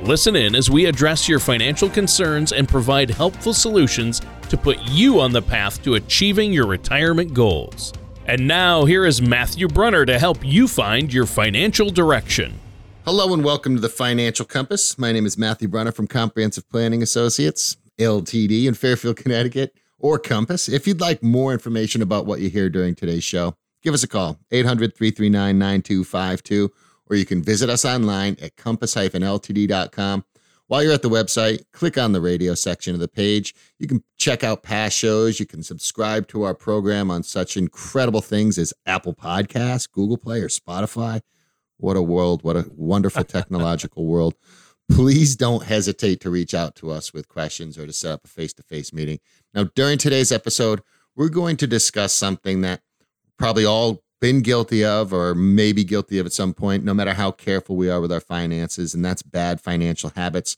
Listen in as we address your financial concerns and provide helpful solutions to put you on the path to achieving your retirement goals. And now, here is Matthew Brunner to help you find your financial direction. Hello and welcome to the Financial Compass. My name is Matthew Brunner from Comprehensive Planning Associates, LTD in Fairfield, Connecticut, or Compass. If you'd like more information about what you hear during today's show, give us a call, 800 339 9252 or you can visit us online at compass-ltd.com. While you're at the website, click on the radio section of the page. You can check out past shows. You can subscribe to our program on such incredible things as Apple Podcasts, Google Play, or Spotify. What a world. What a wonderful technological world. Please don't hesitate to reach out to us with questions or to set up a face to face meeting. Now, during today's episode, we're going to discuss something that probably all been guilty of or maybe guilty of at some point, no matter how careful we are with our finances, and that's bad financial habits.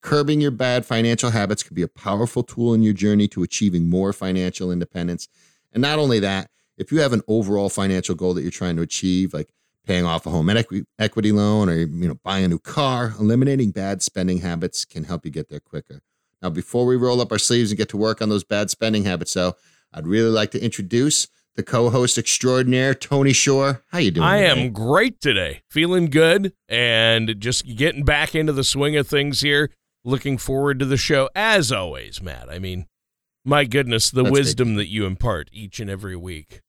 Curbing your bad financial habits could be a powerful tool in your journey to achieving more financial independence. And not only that, if you have an overall financial goal that you're trying to achieve, like paying off a home equity loan or you know buying a new car, eliminating bad spending habits can help you get there quicker. Now, before we roll up our sleeves and get to work on those bad spending habits, though, I'd really like to introduce the co-host extraordinaire Tony Shore. How you doing? I today? am great today. Feeling good and just getting back into the swing of things here. Looking forward to the show as always, Matt. I mean, my goodness, the That's wisdom that you impart each and every week.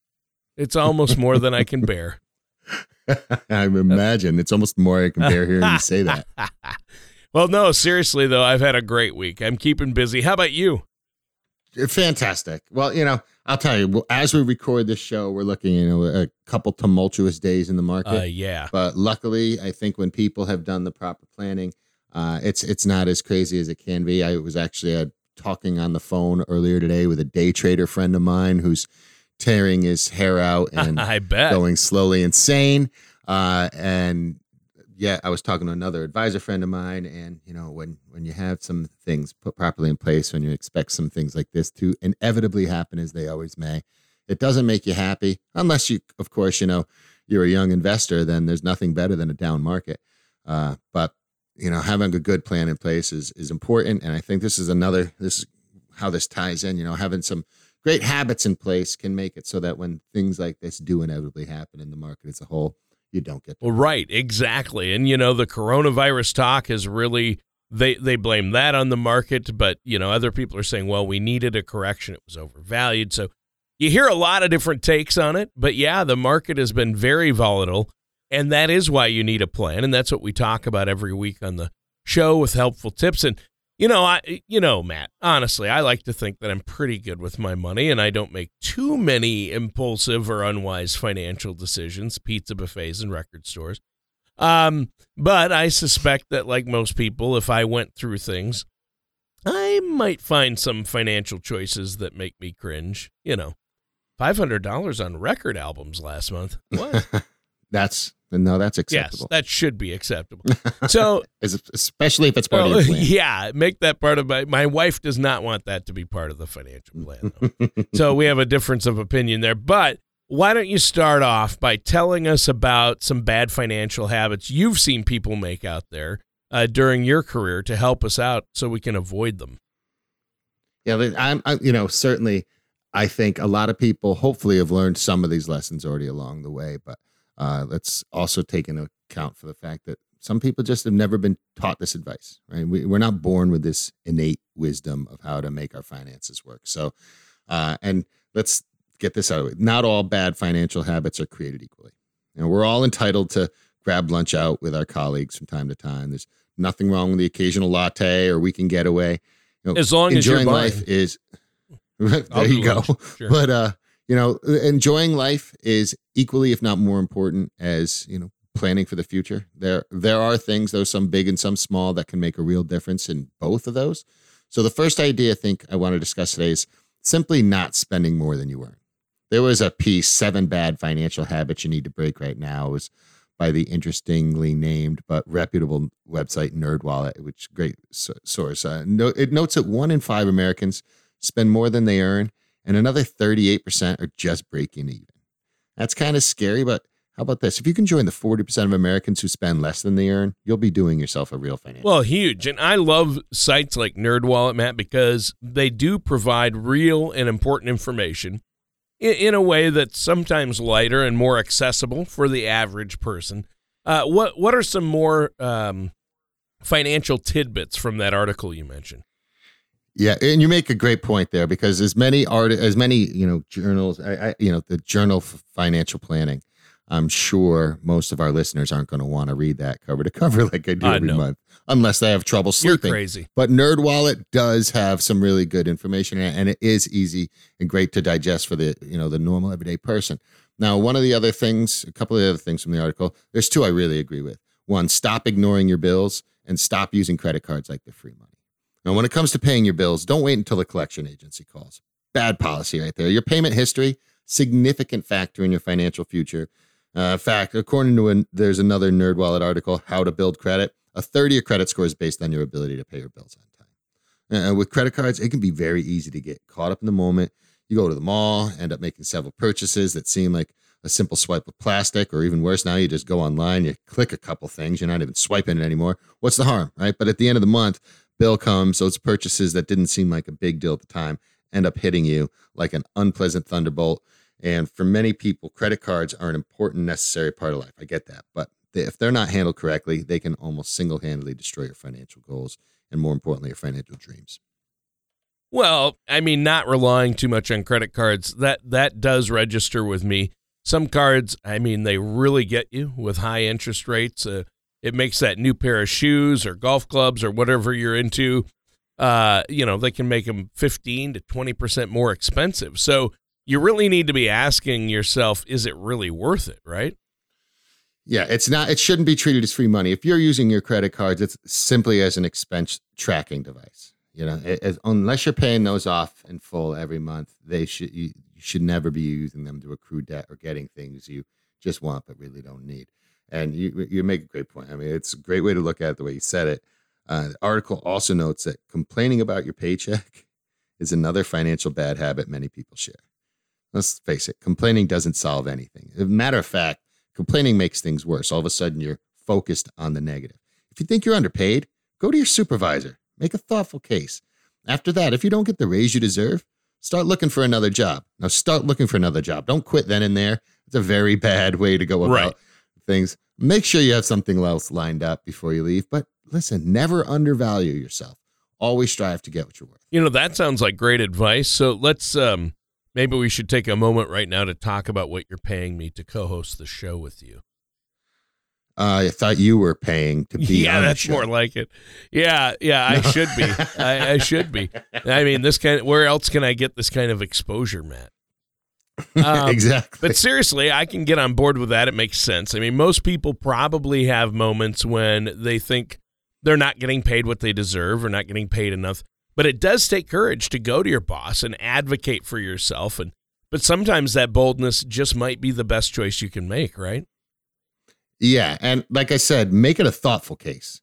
It's almost more than I can bear. I imagine it's almost more I can bear hearing you say that. well, no, seriously though, I've had a great week. I'm keeping busy. How about you? Fantastic. Well, you know, I'll tell you, as we record this show, we're looking, you know, a couple tumultuous days in the market. Uh, yeah. But luckily, I think when people have done the proper planning, uh, it's it's not as crazy as it can be. I was actually uh, talking on the phone earlier today with a day trader friend of mine who's tearing his hair out and I bet. going slowly insane. Uh, and yeah, I was talking to another advisor friend of mine, and you know, when when you have some things put properly in place, when you expect some things like this to inevitably happen, as they always may, it doesn't make you happy unless you, of course, you know, you're a young investor. Then there's nothing better than a down market. Uh, but you know, having a good plan in place is is important, and I think this is another. This is how this ties in. You know, having some great habits in place can make it so that when things like this do inevitably happen in the market as a whole you don't get. Well, right, exactly. And you know, the coronavirus talk has really they they blame that on the market, but you know, other people are saying, well, we needed a correction; it was overvalued. So you hear a lot of different takes on it, but yeah, the market has been very volatile, and that is why you need a plan, and that's what we talk about every week on the show with helpful tips and you know, I you know, Matt, honestly, I like to think that I'm pretty good with my money and I don't make too many impulsive or unwise financial decisions, pizza buffets and record stores. Um, but I suspect that like most people, if I went through things, I might find some financial choices that make me cringe, you know. $500 on record albums last month. What? That's no, that's acceptable. Yes, that should be acceptable. So, especially if it's part of your plan. Yeah, make that part of my. My wife does not want that to be part of the financial plan. so we have a difference of opinion there. But why don't you start off by telling us about some bad financial habits you've seen people make out there uh, during your career to help us out so we can avoid them? Yeah, I'm. I, you know, certainly, I think a lot of people hopefully have learned some of these lessons already along the way, but uh, let's also take into account for the fact that some people just have never been taught this advice, right? We, are not born with this innate wisdom of how to make our finances work. So, uh, and let's get this out of it. Not all bad financial habits are created equally. You know, we're all entitled to grab lunch out with our colleagues from time to time. There's nothing wrong with the occasional latte or weekend getaway. You know, as long as enjoying life is there you go. Sure. But uh, you know, enjoying life is equally, if not more important, as you know, planning for the future. There, there are things, though, some big and some small, that can make a real difference in both of those. So the first idea I think I want to discuss today is simply not spending more than you earn. There was a piece, Seven Bad Financial Habits You Need to Break Right Now. Was by the interestingly named but reputable website NerdWallet, which great source. Uh, no, it notes that one in five Americans spend more than they earn, and another 38% are just breaking even. That's kind of scary, but how about this? If you can join the 40% of Americans who spend less than they earn, you'll be doing yourself a real financial. Well, huge. And I love sites like NerdWallet, Matt, because they do provide real and important information in, in a way that's sometimes lighter and more accessible for the average person. Uh, what what are some more um, financial tidbits from that article you mentioned? Yeah, and you make a great point there because as many art as many you know journals, I, I, you know the Journal of Financial Planning I'm sure most of our listeners aren't going to want to read that cover to cover like I do every know. month, unless they have trouble sleeping. You're crazy. But NerdWallet does have some really good information, and it is easy and great to digest for the you know the normal everyday person. Now, one of the other things, a couple of the other things from the article, there's two I really agree with. One, stop ignoring your bills and stop using credit cards like they're free money. Now, when it comes to paying your bills, don't wait until the collection agency calls. Bad policy right there. Your payment history, significant factor in your financial future. Uh, fact, according to an, there's another NerdWallet article, How to Build Credit. A 30 credit score is based on your ability to pay your bills on time. Uh, with credit cards, it can be very easy to get caught up in the moment. You go to the mall, end up making several purchases that seem like a simple swipe of plastic, or even worse, now you just go online, you click a couple things, you're not even swiping it anymore. What's the harm, right? But at the end of the month, bill comes, those purchases that didn't seem like a big deal at the time end up hitting you like an unpleasant thunderbolt. And for many people, credit cards are an important, necessary part of life. I get that. But they, if they're not handled correctly, they can almost single handedly destroy your financial goals and, more importantly, your financial dreams. Well, I mean, not relying too much on credit cards, that, that does register with me. Some cards, I mean, they really get you with high interest rates. Uh, it makes that new pair of shoes or golf clubs or whatever you're into, uh, you know, they can make them 15 to 20% more expensive. So you really need to be asking yourself, is it really worth it, right? Yeah, it's not, it shouldn't be treated as free money. If you're using your credit cards, it's simply as an expense tracking device. You know, it, unless you're paying those off in full every month, they should, you, you should never be using them to accrue debt or getting things you just want but really don't need. And you, you make a great point. I mean, it's a great way to look at it the way you said it. Uh, the article also notes that complaining about your paycheck is another financial bad habit many people share. Let's face it, complaining doesn't solve anything. As a matter of fact, complaining makes things worse. All of a sudden, you're focused on the negative. If you think you're underpaid, go to your supervisor, make a thoughtful case. After that, if you don't get the raise you deserve, start looking for another job. Now, start looking for another job. Don't quit then and there. It's a very bad way to go about right. Things. Make sure you have something else lined up before you leave. But listen, never undervalue yourself. Always strive to get what you're worth. You know, that sounds like great advice. So let's um Maybe we should take a moment right now to talk about what you're paying me to co-host the show with you. Uh, I thought you were paying to be. Yeah, that's more like it. Yeah, yeah, I should be. I, I, should be. I mean, this kind. Of, where else can I get this kind of exposure, Matt? Um, exactly. But seriously, I can get on board with that. It makes sense. I mean, most people probably have moments when they think they're not getting paid what they deserve or not getting paid enough. But it does take courage to go to your boss and advocate for yourself. And but sometimes that boldness just might be the best choice you can make, right? Yeah, and like I said, make it a thoughtful case.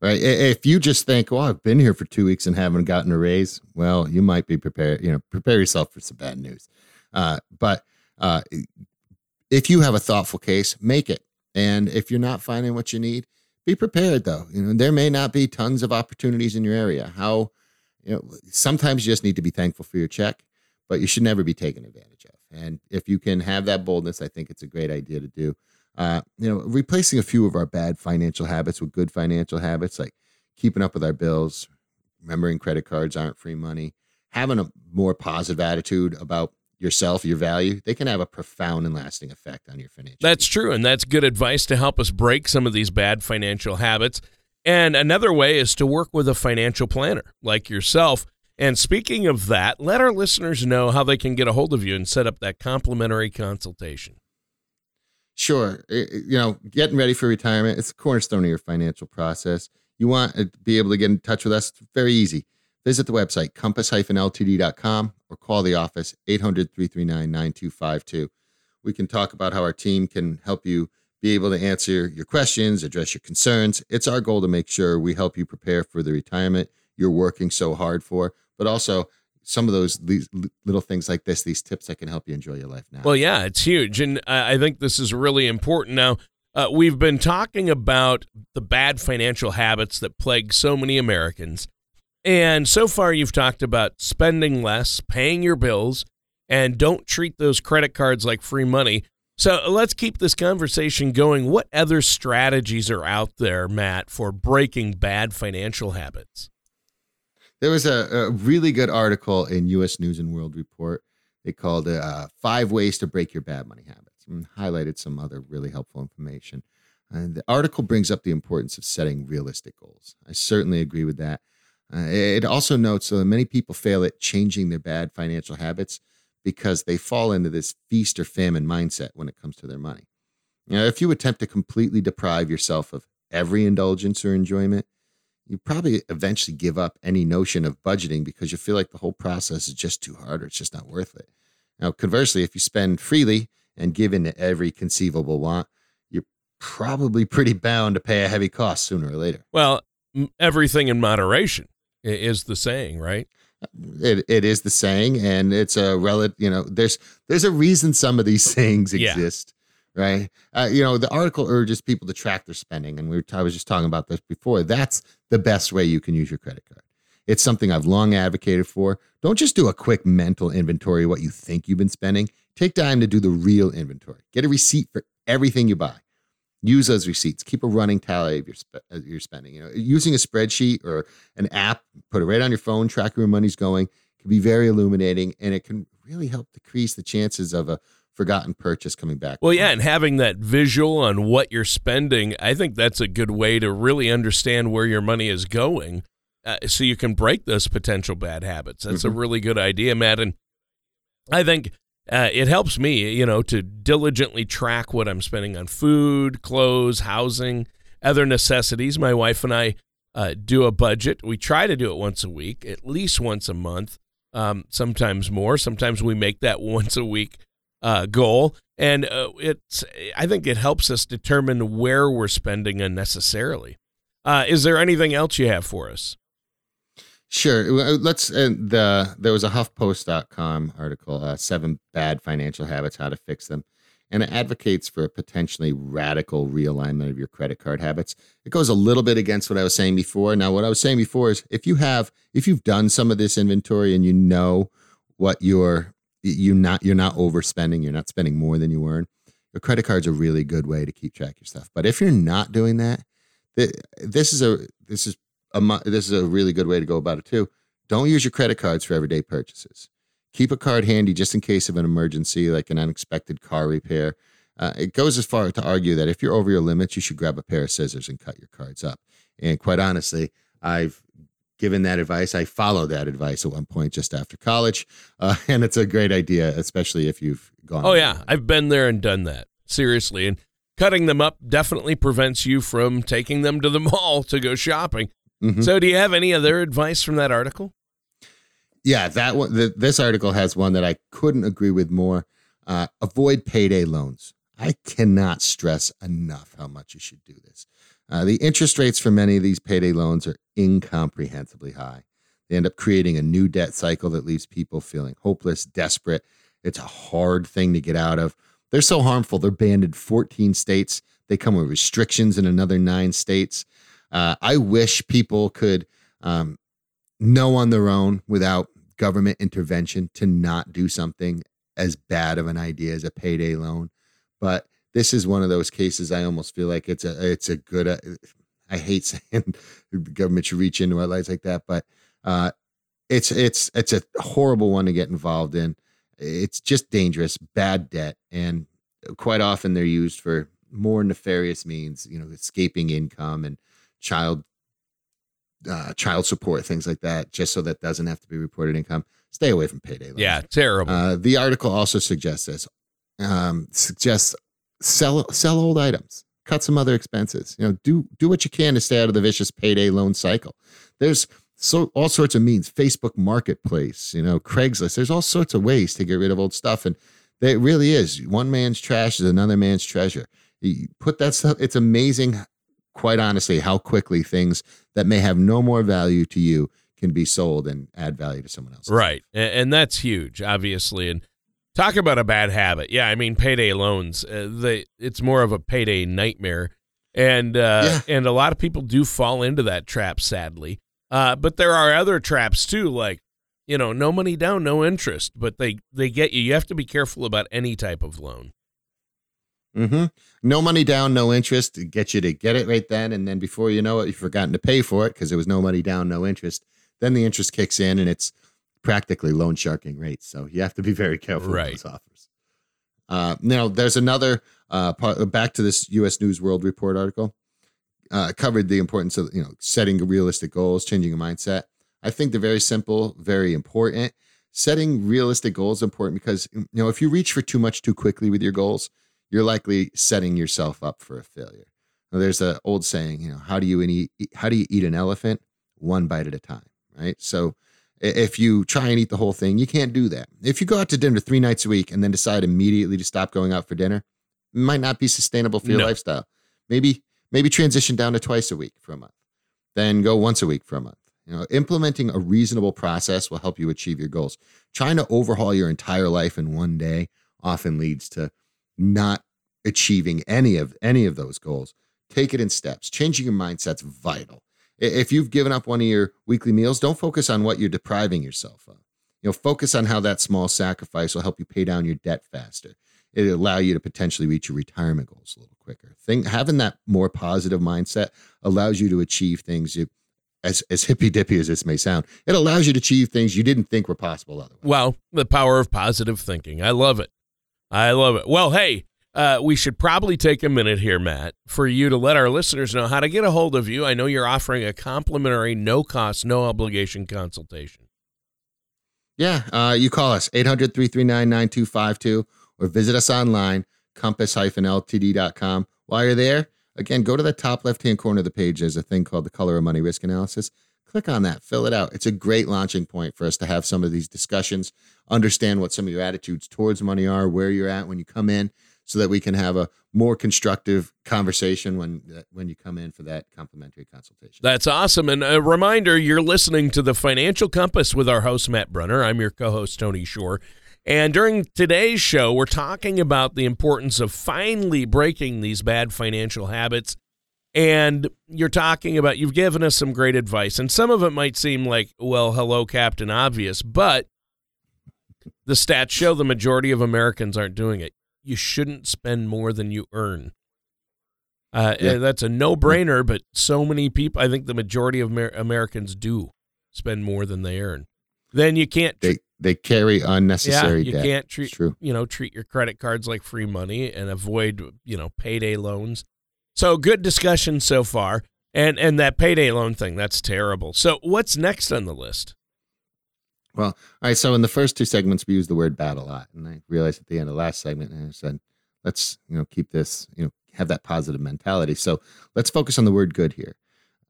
Right? If you just think, "Well, I've been here for 2 weeks and haven't gotten a raise," well, you might be prepared, you know, prepare yourself for some bad news. Uh, but uh, if you have a thoughtful case, make it. And if you're not finding what you need, be prepared though. You know, there may not be tons of opportunities in your area. How you know, sometimes you just need to be thankful for your check, but you should never be taken advantage of. And if you can have that boldness, I think it's a great idea to do. Uh, you know, replacing a few of our bad financial habits with good financial habits, like keeping up with our bills, remembering credit cards aren't free money, having a more positive attitude about yourself, your value, they can have a profound and lasting effect on your financial. That's true. And that's good advice to help us break some of these bad financial habits. And another way is to work with a financial planner like yourself. And speaking of that, let our listeners know how they can get a hold of you and set up that complimentary consultation. Sure. You know, getting ready for retirement, it's a cornerstone of your financial process. You want to be able to get in touch with us. It's very easy. Visit the website compass-ltd.com or call the office 800-339-9252. We can talk about how our team can help you be able to answer your questions, address your concerns. It's our goal to make sure we help you prepare for the retirement you're working so hard for, but also some of those little things like this, these tips that can help you enjoy your life now. Well, yeah, it's huge. And I think this is really important. Now, uh, we've been talking about the bad financial habits that plague so many Americans. And so far, you've talked about spending less, paying your bills, and don't treat those credit cards like free money. So let's keep this conversation going. What other strategies are out there, Matt, for breaking bad financial habits? There was a, a really good article in U.S. News and World Report. They called it uh, Five Ways to Break Your Bad Money Habits and highlighted some other really helpful information. And the article brings up the importance of setting realistic goals. I certainly agree with that. Uh, it also notes that many people fail at changing their bad financial habits because they fall into this feast or famine mindset when it comes to their money. Now, if you attempt to completely deprive yourself of every indulgence or enjoyment, you probably eventually give up any notion of budgeting because you feel like the whole process is just too hard or it's just not worth it. Now, conversely, if you spend freely and give in to every conceivable want, you're probably pretty bound to pay a heavy cost sooner or later. Well, everything in moderation is the saying, right? It it is the saying, and it's a relative. You know, there's there's a reason some of these sayings exist, yeah. right? Uh, you know, the article urges people to track their spending, and we were, I was just talking about this before. That's the best way you can use your credit card. It's something I've long advocated for. Don't just do a quick mental inventory of what you think you've been spending. Take time to do the real inventory. Get a receipt for everything you buy use those receipts. Keep a running tally of your, sp- your spending you know. Using a spreadsheet or an app put it right on your phone track where your money's going can be very illuminating and it can really help decrease the chances of a forgotten purchase coming back. Well yeah and having that visual on what you're spending i think that's a good way to really understand where your money is going uh, so you can break those potential bad habits. That's mm-hmm. a really good idea matt and i think uh, it helps me, you know, to diligently track what I'm spending on food, clothes, housing, other necessities. My wife and I uh, do a budget. We try to do it once a week, at least once a month, um, sometimes more. Sometimes we make that once a week uh, goal, and uh, it's. I think it helps us determine where we're spending unnecessarily. Uh, is there anything else you have for us? Sure. Let's. Uh, the there was a HuffPost.com article, uh, seven bad financial habits, how to fix them, and it advocates for a potentially radical realignment of your credit card habits. It goes a little bit against what I was saying before. Now, what I was saying before is if you have, if you've done some of this inventory and you know what you're, you not you're not overspending, you're not spending more than you earn. Your credit card's a really good way to keep track of your stuff. But if you're not doing that, this is a this is a, this is a really good way to go about it too. Don't use your credit cards for everyday purchases. Keep a card handy just in case of an emergency, like an unexpected car repair. Uh, it goes as far to argue that if you're over your limits, you should grab a pair of scissors and cut your cards up. And quite honestly, I've given that advice. I followed that advice at one point just after college, uh, and it's a great idea, especially if you've gone. Oh yeah, I've been there and done that seriously, and cutting them up definitely prevents you from taking them to the mall to go shopping. Mm-hmm. So, do you have any other advice from that article? Yeah, that one. The, this article has one that I couldn't agree with more. Uh, avoid payday loans. I cannot stress enough how much you should do this. Uh, the interest rates for many of these payday loans are incomprehensibly high. They end up creating a new debt cycle that leaves people feeling hopeless, desperate. It's a hard thing to get out of. They're so harmful. They're banned in 14 states. They come with restrictions in another nine states. Uh, I wish people could um, know on their own without government intervention to not do something as bad of an idea as a payday loan. But this is one of those cases. I almost feel like it's a it's a good. Uh, I hate saying the government should reach into lights like that, but uh, it's it's it's a horrible one to get involved in. It's just dangerous, bad debt, and quite often they're used for more nefarious means. You know, escaping income and child uh, child support, things like that, just so that doesn't have to be reported income. Stay away from payday loans. Yeah, terrible. Uh, the article also suggests this. Um, suggests sell sell old items, cut some other expenses. You know, do do what you can to stay out of the vicious payday loan cycle. There's so all sorts of means. Facebook Marketplace, you know, Craigslist. There's all sorts of ways to get rid of old stuff, and it really is one man's trash is another man's treasure. You put that stuff. It's amazing, quite honestly, how quickly things that may have no more value to you can be sold and add value to someone else. Right, and, and that's huge, obviously, and. Talk about a bad habit. Yeah, I mean payday loans. Uh, they it's more of a payday nightmare, and uh, Yeah. and a lot of people do fall into that trap. Sadly, uh, but there are other traps too, like you know, no money down, no interest. But they they get you. You have to be careful about any type of loan. Hmm No money down, no interest. to Get you to get it right then, and then before you know it, you've forgotten to pay for it because there was no money down, no interest. Then the interest kicks in, and it's practically loan sharking rates. So you have to be very careful Right. with those offers. Uh, now, there's another uh, part. Back to this U.S. News World Report article. Uh, covered the importance of you know setting realistic goals, changing a mindset. I think they're very simple, very important. Setting realistic goals is important because you know if you reach for too much too quickly with your goals, you're likely setting yourself up for a failure. Now, there's an old saying, you know, how do you eat how do you eat an elephant? One bite at a time, right? So if you try and eat the whole thing, you can't do that. If you go out to dinner three nights a week and then decide immediately to stop going out for dinner, it might not be sustainable for your No. lifestyle. Maybe maybe transition down to twice a week for a month. Then go once a week for a month. You know, implementing a reasonable process will help you achieve your goals. Trying to overhaul your entire life in one day often leads to not achieving any of any of those goals. Take it in steps. Changing your mindset's vital. If you've given up one of your weekly meals, don't focus on what you're depriving yourself of. You know, focus on how that small sacrifice will help you pay down your debt faster. It'll allow you to potentially reach your retirement goals a little quicker. Think having that more positive mindset allows you to achieve things you as as hippy dippy as this may sound, it allows you to achieve things you didn't think were possible otherwise. Well, the power of positive thinking. I love it. I love it. Well, hey, uh, we should probably take a minute here, Matt, for you to let our listeners know how to get a hold of you. I know you're offering a complimentary, no cost, no obligation consultation. Yeah, uh, you call us 800 339 9252 or visit us online, compass-ltd.com. While you're there, again, go to the top left hand corner of the page. There's a thing called the color of money risk analysis. Click on that, fill it out. It's a great launching point for us to have some of these discussions, understand what some of your attitudes towards money are, where you're at when you come in, so that we can have a more constructive conversation when when you come in for that complimentary consultation. That's awesome. And a reminder you're listening to the Financial Compass with our host, Matt Brunner. I'm your co host, Tony Shore. And during today's show, we're talking about the importance of finally breaking these bad financial habits. And you're talking about, you've given us some great advice. And some of it might seem like, well, hello, Captain Obvious. But the stats show the majority of Americans aren't doing it. You shouldn't spend more than you earn. Uh, Yeah. That's a no brainer, but so many people, I think the majority of Amer- Americans do spend more than they earn. Then you can't, tr- they they carry unnecessary yeah, you debt. can't treat, true. you know, treat your credit cards like free money and avoid, you know, payday loans. So good discussion so far. And, and that payday loan thing, that's terrible. So what's next on the list? Well, all right. So in the first two segments, we used the word bad a lot, and I realized at the end of the last segment, and I said, let's you know keep this, you know, have that positive mentality. So let's focus on the word good here.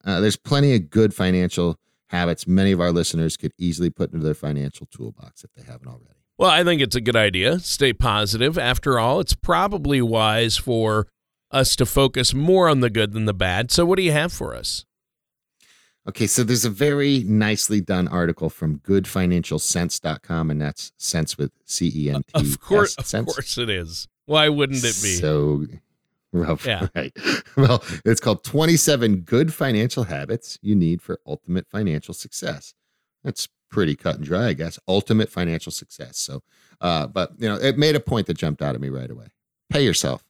Uh, there's plenty of good financial habits many of our listeners could easily put into their financial toolbox if they haven't already. Well, I think it's a good idea. Stay positive. After all, it's probably wise for us to focus more on the good than the bad. So, what do you have for us? Okay, so there's a very nicely done article from goodfinancialcents.com, and that's cents with C E N T. Of course, of course, it is. Why wouldn't it be? So, well, Yeah. right. Well, it's called 27 Good Financial Habits You Need for Ultimate Financial Success. That's pretty cut and dry, I guess. Ultimate financial success. So, uh, but, you know, it made a point that jumped out at me right away. Pay yourself.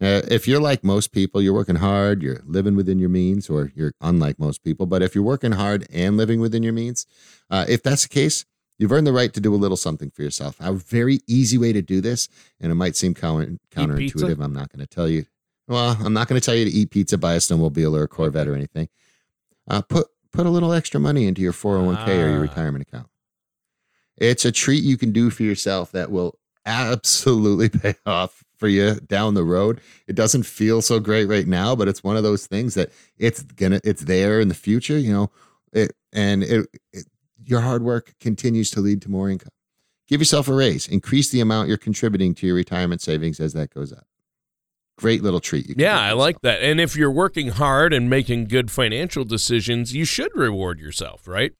Uh, if you're like most people, you're working hard, you're living within your means, or you're unlike most people. But if you're working hard and living within your means, uh, if that's the case, you've earned the right to do a little something for yourself. A very easy way to do this, and it might seem counter, counterintuitive. I'm not going to tell you. Well, I'm not going to tell you to eat pizza, buy a snowmobile or a Corvette or anything. Uh, put put a little extra money into your 401k or your Ah. retirement account. It's a treat you can do for yourself that will absolutely pay off for you down the road. It doesn't feel so great right now, but it's one of those things that it's gonna it's there in the future. You know, it, and it, it, your hard work continues to lead to more income. Give yourself a raise. Increase the amount you're contributing to your retirement savings as that goes up. Great little treat. yeah, I like that. And if you're working hard and making good financial decisions, you should reward yourself, right?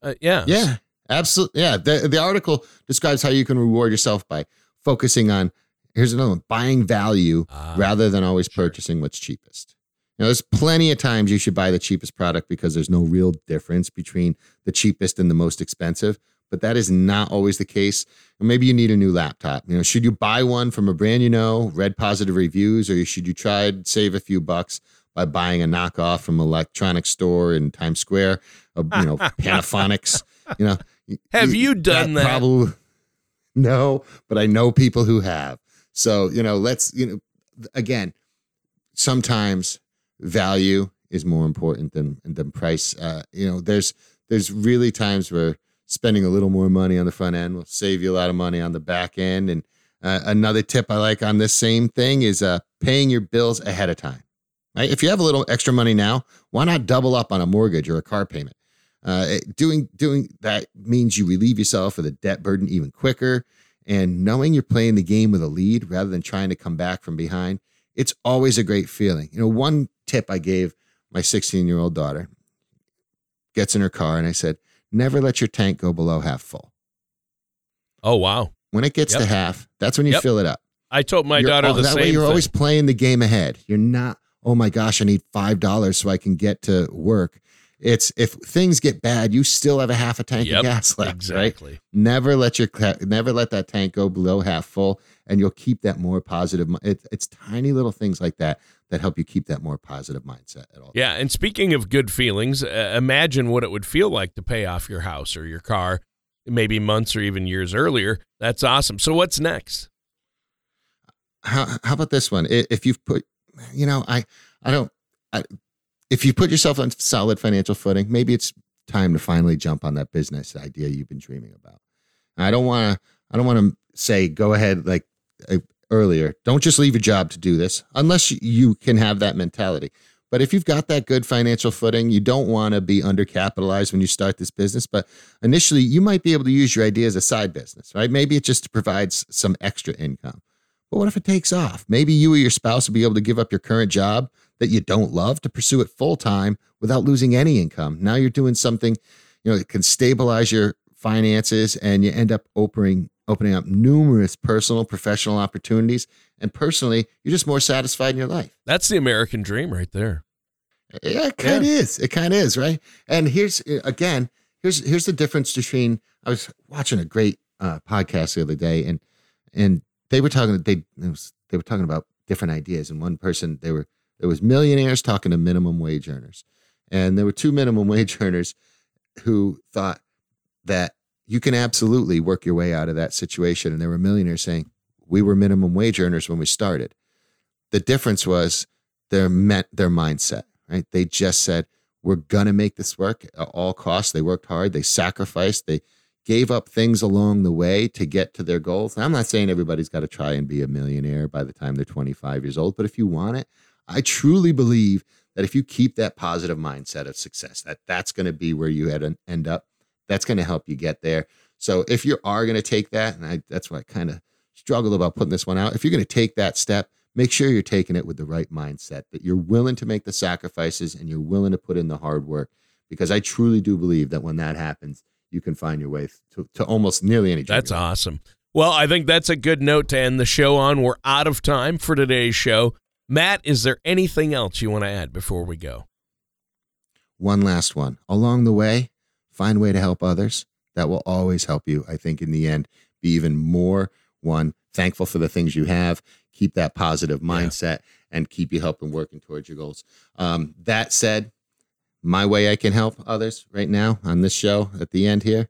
Uh, yeah. Yeah, absolutely. Yeah. The, the article describes how you can reward yourself by focusing on, here's another one, buying value uh, rather than always sure. purchasing what's cheapest. Now, there's plenty of times you should buy the cheapest product because there's no real difference between the cheapest and the most expensive but that is not always the case. Or maybe you need a new laptop. You know, should you buy one from a brand you know, read positive reviews, or should you try to save a few bucks by buying a knockoff from an electronics store in Times Square? Uh, you know, Panasonics. You know, have you done that? that? Probably no, but I know people who have. So you know, let's you know, again, sometimes value is more important than than price. Uh, you know, there's there's really times where spending a little more money on the front end will save you a lot of money on the back end. And uh, another tip I like on this same thing is uh, paying your bills ahead of time. Right? If you have a little extra money now, why not double up on a mortgage or a car payment? Uh, doing doing that means you relieve yourself of the debt burden even quicker. And knowing you're playing the game with a lead rather than trying to come back from behind, it's always a great feeling. You know, one tip I gave my 16 year old daughter gets in her car and I said, never let your tank go below half full. Oh wow! When it gets yep. to half, that's when you yep. fill it up. I told my you're, daughter the that same. Way, you're thing. always playing the game ahead. You're not. Oh my gosh, I need five dollars so I can get to work. It's if things get bad, you still have a half a tank yep, of gas left. Exactly. Right? Never let your never let that tank go below half full, and you'll keep that more positive. It, it's tiny little things like that that help you keep that more positive mindset at all. Yeah, and speaking of good feelings, uh, imagine what it would feel like to pay off your house or your car, maybe months or even years earlier. That's awesome. So what's next? How how about this one? If you've put, you know, I I don't. I, if you put yourself on solid financial footing, maybe it's time to finally jump on that business idea you've been dreaming about. I don't want to. I don't want to say go ahead like uh, earlier. Don't just leave your job to do this unless you can have that mentality. But if you've got that good financial footing, you don't want to be undercapitalized when you start this business. But initially, you might be able to use your idea as a side business, right? Maybe it just provides some extra income. But what if it takes off? Maybe you or your spouse will be able to give up your current job that you don't love to pursue it full time without losing any income. Now you're doing something, you know, that can stabilize your finances and you end up opening opening up numerous personal, professional opportunities. And personally, you're just more satisfied in your life. That's the American dream right there. Yeah, it kind of yeah. is. It kind of is, right? And here's again, here's here's the difference between. I was watching a great uh, podcast the other day, and and they were talking. They was, they were talking about different ideas, and one person they were there was millionaires talking to minimum wage earners, and there were two minimum wage earners who thought that you can absolutely work your way out of that situation. And there were millionaires saying, we were minimum wage earners when we started. The difference was their met their mindset, right? They just said, we're going to make this work at all costs. They worked hard. They sacrificed. They gave up things along the way to get to their goals. And I'm not saying everybody's got to try and be a millionaire by the time they're 25 years old, but if you want it, I truly believe that if you keep that positive mindset of success, that that's going to be where you end up that's going to help you get there. So if you are going to take that, and I, that's why I kind of struggle about putting this one out. If you're going to take that step, make sure you're taking it with the right mindset, that you're willing to make the sacrifices and you're willing to put in the hard work. Because I truly do believe that when that happens, you can find your way to, to almost nearly any. That's awesome. Well, I think that's a good note to end the show on. We're out of time for today's show. Matt, is there anything else you want to add before we go? One last one. Along the way, find a way to help others. That will always help you, I think, in the end, be even more one, thankful for the things you have, keep that positive mindset, yeah. and keep you helping working towards your goals. Um, that said, my way I can help others right now on this show at the end here,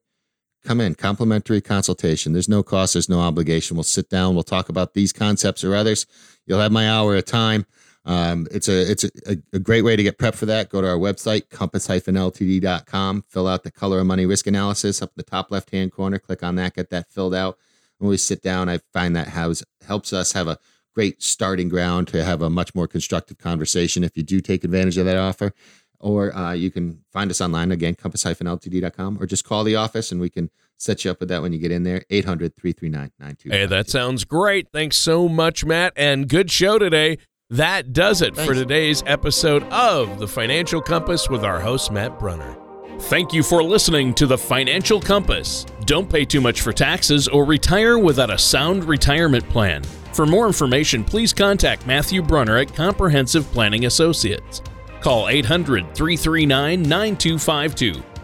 come in, complimentary consultation. There's no cost, there's no obligation. We'll sit down, we'll talk about these concepts or others. You'll have my hour of time. Um, it's a it's a, a, great way to get prep for that. Go to our website, compass-ltd.com, fill out the color of money risk analysis up in the top left hand corner. Click on that, get that filled out. When we sit down, I find that has helps us have a great starting ground to have a much more constructive conversation if you do take advantage of that offer. Or uh, you can find us online again, compass-ltd.com, or just call the office and we can set you up with that when you get in there. 800 339 Hey, that sounds great. Thanks so much, Matt, and good show today. That does it Thanks. for today's episode of The Financial Compass with our host, Matt Brunner. Thank you for listening to The Financial Compass. Don't pay too much for taxes or retire without a sound retirement plan. For more information, please contact Matthew Brunner at Comprehensive Planning Associates. Call 800 339 9252